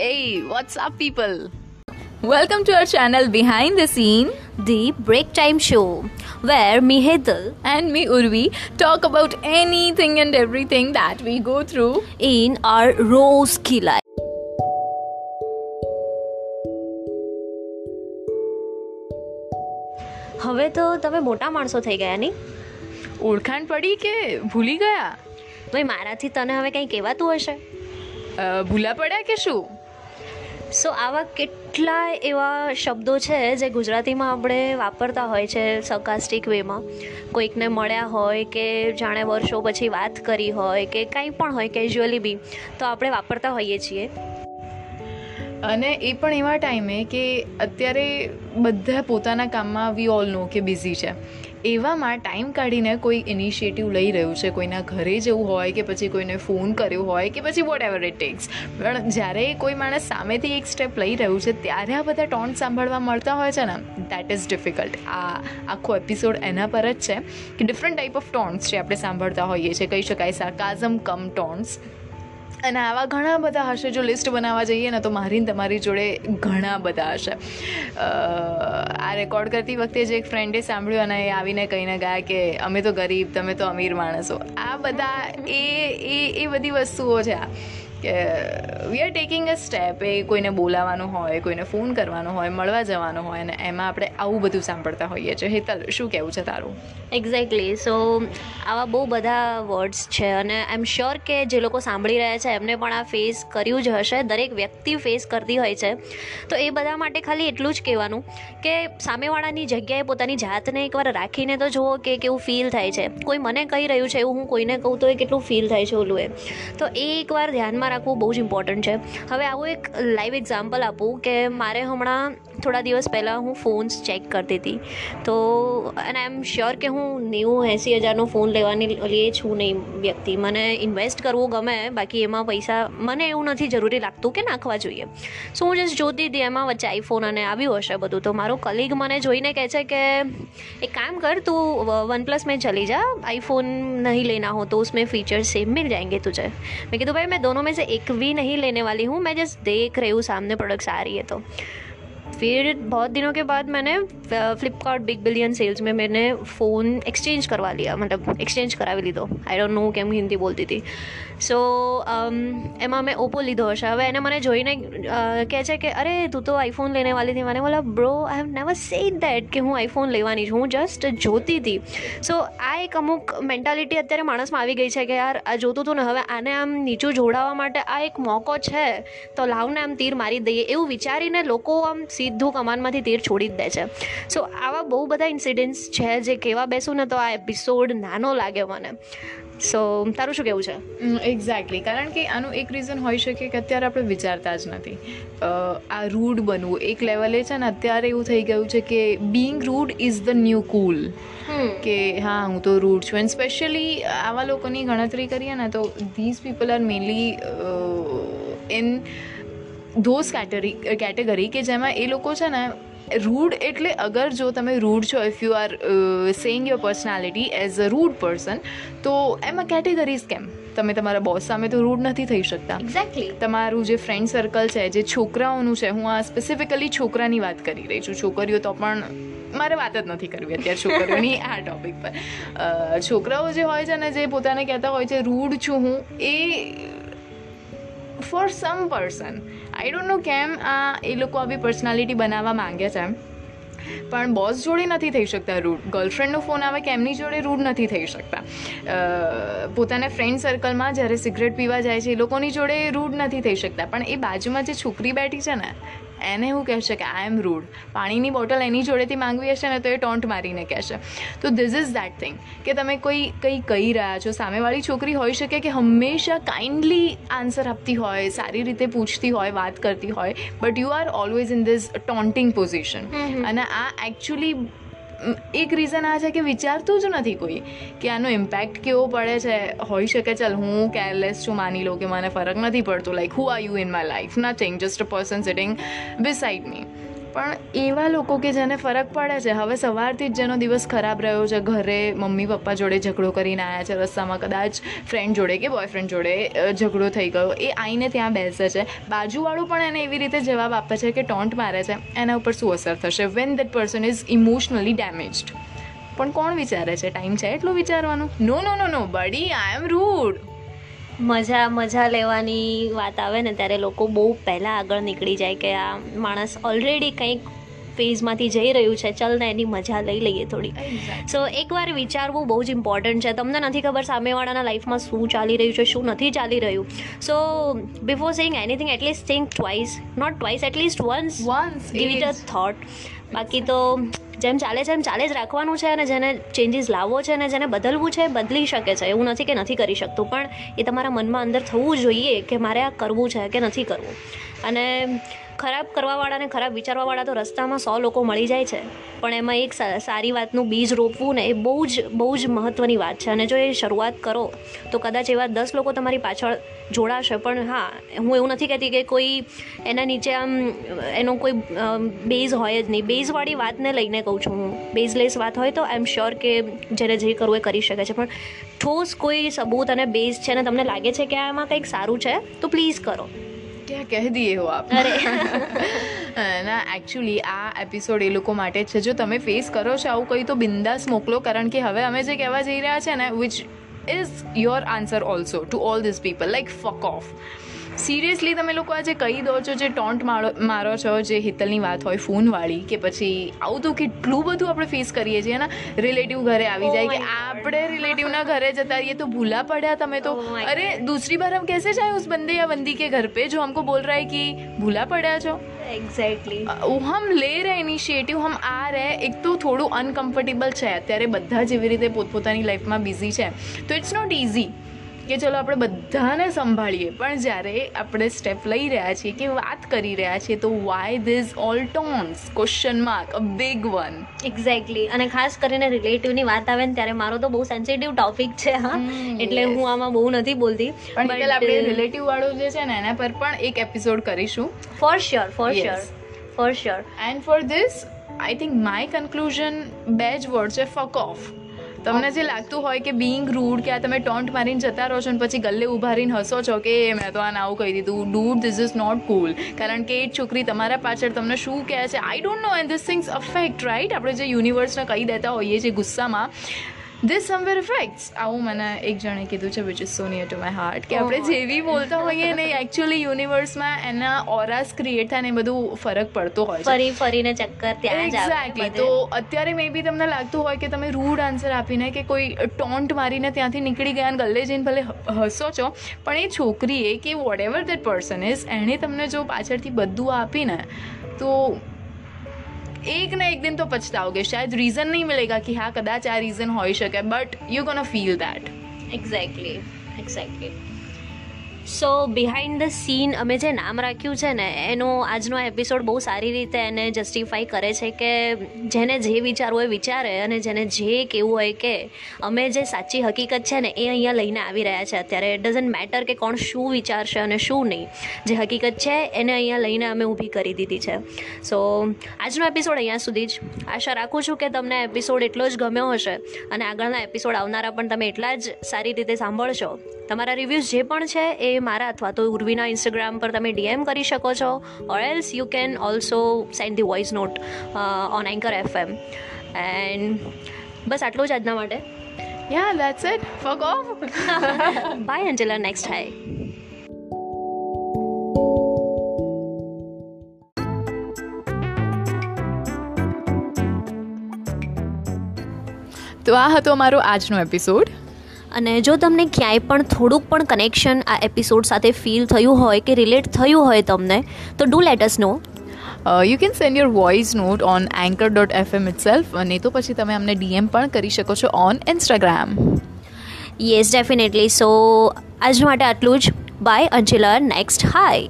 Hey, what's up, people? Welcome to our channel Behind the Scene the Break Time Show, where me Hedal and me Urvi talk about anything and everything that we go through in our rose life. હવે તો તમે મોટા માણસો થઈ ગયા નહીં ઓળખાણ પડી કે ભૂલી ગયા ભાઈ મારાથી તને હવે કંઈ કહેવાતું હશે ભૂલા પડ્યા કે શું સો આવા કેટલા એવા શબ્દો છે જે ગુજરાતીમાં આપણે વાપરતા હોય છે સકાસ્ટિક વેમાં કોઈકને મળ્યા હોય કે જાણે વર્ષો પછી વાત કરી હોય કે કંઈ પણ હોય કેઝ્યુઅલી બી, તો આપણે વાપરતા હોઈએ છીએ. અને એ પણ એવા ટાઈમે કે અત્યારે બધા પોતાના કામમાં વી ઓલ નો કે બિઝી છે. એવામાં ટાઈમ કાઢીને કોઈ ઇનિશિયેટિવ લઈ રહ્યું છે, કોઈના ઘરે જવું હોય કે પછી કોઈને ફોન કર્યો હોય કે પછી વોટ એવર ઇટ ટેક્સ પણ જ્યારે કોઈ માણસ સામેથી એક સ્ટેપ લઈ રહ્યું છે, ત્યારે આ બધા ટોન્ટ સાંભળવા મળતા હોય છે ને. દેટ ઇઝ ડિફિકલ્ટ આ આખો એપિસોડ એના પર જ છે. કે ડિફરન્ટ ટાઈપ ઓફ ટોન્ટ્સ જે આપણે સાંભળતા હોઈએ છીએ. કહી શકાય સાર્કાઝમ કમ ટોન્ટ્સ અને આવા ઘણા બધા હશે. જો લિસ્ટ બનાવવા જઈએ ને તો મારી તમારી જોડે ઘણા બધા હશે. આ રેકોર્ડ કરતી વખતે જે એક ફ્રેન્ડે સાંભળ્યું અને એ આવીને કહીને ગયા કે અમે તો ગરીબ, તમે તો અમીર માણસો. આ બધા એ એ એ બધી વસ્તુઓ છે આ. કે we are taking a step એ કોઈને બોલાવાનું હોય, કોઈને ફોન કરવાનો હોય, મળવા જવાનો હોય, અને એમાં આપણે આવું બધું સાંભળતા હોઈએ છીએ. હેતલ, શું કહેવું છે તારું? એક્ઝેક્ટલી સો આવા બહુ બધા વર્ડ્સ છે અને આઈ એમ શ્યોર કે જે લોકો સાંભળી રહ્યા છે, એમને પણ આ ફેસ કર્યું જ હશે. દરેક વ્યક્તિ ફેસ કરતી હોય છે. તો એ બધા માટે ખાલી એટલું જ કહેવાનું કે સામેવાળાની જગ્યાએ પોતાની જાતને એકવાર રાખીને તો જુઓ કે કેવું ફીલ થાય છે. કોઈ મને કહી રહ્યું છે, એવું હું કોઈને કહું તો એ કેટલું ફીલ થાય છે ઓલું એ તો એ એકવાર ધ્યાનમાં રાખવું બહુ જ ઇમ્પોર્ટન્ટ છે. હવે આવું એક લાઈવ એક્ઝામ્પલ આપું કે મારે હમણાં થોડા દિવસ પહેલાં હું ફોન્સ ચેક કરતી હતી. તો અને આઈ એમ શ્યોર કે હું નેવું, એંસી હજારનો ફોન લેવાની લઈએ છું નહીં વ્યક્તિ. મને ઇન્વેસ્ટ કરવું ગમે, બાકી એમાં પૈસા મને એવું નથી જરૂરી લાગતું કે નાખવા જોઈએ. સો હું જસ્ટ જોતી હતી એમાં વચ્ચે આઈફોન અને આવ્યું હશે બધું. તો મારો કલીગ મને જોઈને કહે છે કે, એક કામ કર તું વનપ્લસ મેં ચલી જા. આઈફોન નહીં લેના હો તો ઉસમે ફીચર્સ સેમ મિલ જાએંગે તુજે. મેં કીધું, ભાઈ, મેં દોનો મેં से एक भी नहीं लेने वाली हूँ मैं जस्ट देख रही हूँ सामने प्रोडक्ट्स आ रही है तो फिर बहुत दिनों के बाद मैंने फ्लिपकार्ट बिग बिलियन सेल्स में मैंने फ़ोन एक्सचेंज करवा लिया मतलब एक्सचेंज કરાવી લીધો આઈ ડોન્ટ નો કેમ હિન્દી બોલતી હતી સો એમાં મેં ઓપ્પો લીધો હશે હવે એને મને જોઈને કહે છે કે અરે તું તો આઈફોન લેને વાલી હતી મને બોલા bro I have never said that કે હું આઈફોન લેવાની છું હું જસ્ટ જોતી હતી સો આ એક અમુક મેન્ટાલિટી અત્યારે માણસમાં આવી ગઈ છે કે યાર આ જોતું હતું ને હવે આને આમ નીચું જોડાવા માટે આ એક મોકો છે તો લાવને આમ તીર મારી દઈએ એવું વિચારીને લોકો આમ સીધું કમાનમાંથી તીર છોડી જ દે છે. સો આવા બહુ બધા ઇન્સિડન્ટ્સ છે જે કહેવા બેસું ને તો આ એપિસોડ નાનો લાગે મને. સો તારું શું કેવું છે? એક્ઝેક્ટલી કારણ કે આનું એક રીઝન હોઈ શકે કે અત્યારે આપણે વિચારતા જ નથી. આ રૂડ બનવું. એક લેવલે છે ને અત્યારે એવું થઈ ગયું છે કે being rude is the new cool કે હા હું તો રૂડ છું. એન્ડ સ્પેશિયલી આવા લોકોની ગણતરી કરીએ ને તો these people are mainly in those category category કે જેમાં એ લોકો છે ને રૂડ એટલે અગર જો તમે રૂડ છો if you are saying your personality as a rude person તો એમાં કેટેગરીઝ કેમ? તમે તમારા બોસ સામે તો રૂડ નથી થઈ શકતા. એક્ઝેક્ટલી તમારું જે ફ્રેન્ડ સર્કલ છે જે છોકરાઓનું છે હું આ સ્પેસિફિકલી છોકરાની વાત કરી રહી છું. છોકરીઓ તો પણ મારે વાત જ નથી કરવી અત્યારે છોકરીઓની આ ટોપિક પર. છોકરાઓ જે હોય છે ને જે પોતાને કહેતા હોય છે રૂડ છું હું એ for some person I don't know કેમ આ એ લોકો આવી પર્સનાલિટી બનાવવા માંગે છે. પણ બોસ જોડે નથી થઈ શકતા રૂડ ગર્લફ્રેન્ડનો ફોન આવે કે એમની જોડે રૂડ નથી થઈ શકતા. પોતાના ફ્રેન્ડ સર્કલમાં જ્યારે સિગરેટ પીવા જાય છે, એ લોકોની જોડે રૂડ નથી થઈ શકતા. પણ એ બાજુમાં જે છોકરી બેઠી છે ને એને એવું કહેશે કે આઈ એમ રૂડ પાણીની બોટલ એની જોડેથી માંગવી હશે ને તો એ ટોન્ટ મારીને કહેશે. તો ધીસ ઇઝ દેટ થિંગ કે તમે કોઈ કંઈ કહી રહ્યા છો. સામેવાળી છોકરી હોઈ શકે કે હંમેશા કાઇન્ડલી આન્સર આપતી હોય સારી રીતે પૂછતી હોય વાત કરતી હોય but you are always in this taunting position અને આ એકચ્યુઅલી એક રીઝન આ છે કે વિચારતું જ નથી કોઈ કે આનો ઇમ્પેક્ટ કેવો પડે છે. હોઈ શકે, ચાલ હું કેરલેસ છું, માની લો કે મને ફરક નથી પડતો. Like who are you in my life nothing just a person sitting beside me પણ એવા લોકો કે જેને ફરક પડે છે, હવે સવારથી જ જેનો દિવસ ખરાબ રહ્યો છે, ઘરે મમ્મી પપ્પા જોડે ઝઘડો કરીને આવ્યા છે, રસ્તામાં કદાચ ફ્રેન્ડ જોડે કે બોયફ્રેન્ડ જોડે ઝઘડો થઈ ગયો, એ આવીને ત્યાં બેસે છે. બાજુવાળું પણ એને એવી રીતે જવાબ આપે છે કે ટોન્ટ મારે છે, એના ઉપર શું અસર થશે? When that person is emotionally damaged પણ કોણ વિચારે છે? ટાઈમ છે એટલું વિચારવાનું? નો નો નો નો બડી આઈ એમ રૂડ મજા મજા લેવાની વાત આવે ને ત્યારે લોકો બહુ પહેલાં આગળ નીકળી જાય કે આ માણસ ઓલરેડી કંઈક ફેઝમાંથી જઈ રહ્યું છે. ચલ ને એની મજા લઈ લઈએ થોડી. સો એકવાર વિચારવું બહુ જ ઇમ્પોર્ટન્ટ છે. તમને નથી ખબર સામેવાળાના લાઈફમાં શું ચાલી રહ્યું છે શું નથી ચાલી રહ્યું. So before saying anything at least think twice not twice at least once once give it a thought બાકી તો જેમ ચાલે છે એમ ચાલે જ રાખવાનું છે અને જેને ચેન્જીસ લાવવો છે અને જેને બદલવું છે બદલી શકે છે. એવું નથી કે નથી કરી શકતું, પણ એ તમારા મનમાં અંદર થવું જોઈએ કે મારે આ કરવું છે કે નથી કરવું. અને ખરાબ કરવાવાળાને ખરાબ વિચારવાવાળા તો રસ્તામાં સો લોકો મળી જાય છે. પણ એમાં એક સારી વાતનું બીજ રોપવું ને એ બહુ જ બહુ જ મહત્ત્વની વાત છે. અને જો એ શરૂઆત કરો, તો કદાચ એવા દસ લોકો તમારી પાછળ જોડાશે. પણ હા, હું એવું નથી કહેતી કે કોઈ એના નીચે આમ, એનો કોઈ બેઝ હોય જ નહીં. બેઝવાળી વાતને લઈને કહું છું હું. બેઝલેસ વાત હોય તો આઈ એમ શ્યોર કે જેને જે કરવું એ કરી શકે છે. પણ ઠોસ કોઈ સબૂત અને બેઝ છે અને તમને લાગે છે કે આમાં કંઈક સારું છે, તો પ્લીઝ કરો. ક્યાં કહે દઈએ હો આપ. ના એકચ્યુઅલી આ એપિસોડ એ લોકો માટે છે. જો તમે ફેસ કરો છો આવું કંઈ તો બિંદાસ મોકલો કારણ કે હવે અમે જે કહેવા જઈ રહ્યા છે ને which is your answer also to all this people like fuck off seriously તમે લોકો આજે કહી દો છો જે ટોન્ટ મારો મારો છો જે હિતલની વાત હોય ફોનવાળી કે પછી આવું તો કેટલું બધું આપણે ફેસ કરીએ છીએ ને રિલેટિવ ઘરે આવી Oh જાય my કે God. આપણે રિલેટિવના ઘરે જતા રહીએ તો ભૂલા પડ્યા તમે તો Oh my अरे दूसरी बार हम कैसे जाए उस बंदे या बंदी के घर पे जो हमको बोल रहा है कि भूला पड़ा છો એક્ઝેક્ટલી वो हम ले रहे इनिशिएटिव हम आ रहे એક તો થોડું અનકમ્ફર્ટેબલ છે અત્યારે બધા જ એવી રીતે પોતપોતાની લાઈફમાં બિઝી છે તો ઇટ્સ નોટ ઇઝી કે ચલો આપણે બધાને સંભાળીએ. પણ જ્યારે આપણે સ્ટેપ લઈ રહ્યા છીએ કે વાત કરી રહ્યા છીએ તો why these all tones question mark a big one exactly અને ખાસ કરીને રિલેટિવની વાત આવે ને ત્યારે મારો તો બહુ સેન્સિટિવ ટોપિક છે હા. એટલે હું આમાં બહુ નથી બોલતી. પણ આપણે રિલેટિવ વાળું જે છે ને એના પર પણ એક એપિસોડ કરીશું. For sure for. Sure for sure and for this I think my conclusion બે જ વર્ડ છે ફક ઓફ તમને જે લાગતું હોય કે બિંગ રૂડ કે આ તમે ટોન્ટ મારીને જતા રહો છો અને પછી ગલ્લે ઊભા રહીને હસો છો કે "એ, મેં તો આને આવું કહી દીધું. Dude this is not cool કારણ કે એ છોકરી તમારા પાછળ તમને શું કહે છે? I don't know and this things affect right આપણે જે યુનિવર્સને કહી દેતા હોઈએ છીએ ગુસ્સામાં ધીસ સમવેર ઇફેક્ટ્સ આવું મને એક જણે કીધું છે which is so near to my heart કે આપણે Oh. જેવી બોલતા હોઈએ ને એકચ્યુઅલી યુનિવર્સમાં એના ઓરાસ ક્રિએટ થાય ને એ બધું ફરક પડતો હોય ફરી ફરીને ચક્કર ત્યાં જ એક્ઝેક્ટલી તો અત્યારે મે બી તમને લાગતું હોય કે તમે રૂડ આન્સર આપીને કે કોઈ ટોન્ટ મારીને ત્યાંથી નીકળી ગયા અને ગલ્લે જઈને ભલે હસો છો પણ એ છોકરીએ કે whatever that person is એણે તમને જો પાછળથી બધું આપીને તો એક ને એક દિન તો પછતાઓગે શાયદ રીઝન નહીં મિલેગા કે હા કદાચ આ રીઝન હોઈ શકે but you gonna feel that exactly exactly so behind the scene અમે જે નામ રાખ્યું છે ને, એનો આજનો એપિસોડ બહુ સારી રીતે એને જસ્ટિફાઈ કરે છે કે જેને જે વિચારવું હોય વિચારે અને જેને જે કહેવું હોય કે અમે જે સાચી હકીકત છે ને, એ અહીંયા લઈને આવી રહ્યા છે અત્યારે. ઇટ ડઝન્ટ મેટર કે કોણ શું વિચારશે અને શું નહીં. જે હકીકત છે, એને અહીંયા લઈને અમે ઊભી કરી દીધી છે. સો આજનો એપિસોડ અહીંયા સુધી જ. આશા રાખું છું કે તમને એપિસોડ એટલો જ ગમ્યો હશે અને આગળના એપિસોડ આવનારા પણ તમે એટલા જ સારી રીતે સાંભળશો. તમારા રિવ્યૂઝ જે પણ છે, એ મારા અથવા તો ઉર્વીના ઇન્સ્ટાગ્રામ પર તમે ડીએમ કરી શકો છો. Or else you can also send the voice note on Anchor F M and બસ આટલું જ આજના માટે. Yeah that's it fuck off bye અંજલા next hi તો આ હતો અમારો આજનો એપિસોડ અને જો તમને ક્યાંય પણ થોડુંક પણ કનેક્શન આ એપિસોડ સાથે ફીલ થયું હોય કે રિલેટ થયું હોય તમને તો do let us know you can send your voice note on Anchor dot F M itself અને તો પછી તમે અમને ડીએમ પણ કરી શકો છો on Instagram yes definitely so આજ માટે આટલું જ. બાય અંજલા નેક્સ્ટ હાય